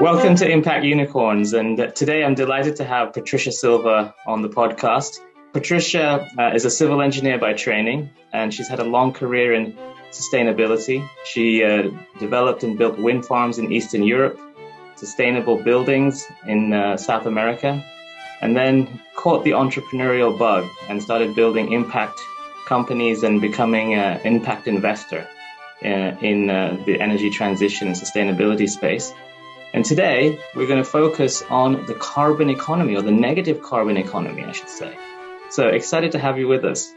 Welcome to Impact Unicorns, and today I'm delighted to have Patricia Silva on the podcast. Patricia uh, is a civil engineer by training, and she's had a long career in sustainability. She uh, developed and built wind farms in Eastern Europe, sustainable buildings in uh, South America, and then caught the entrepreneurial bug and started building impact companies and becoming an impact investor in uh, the energy transition and sustainability space. And today we're going to focus on the carbon economy or the negative carbon economy, I should say. So excited to have you with us.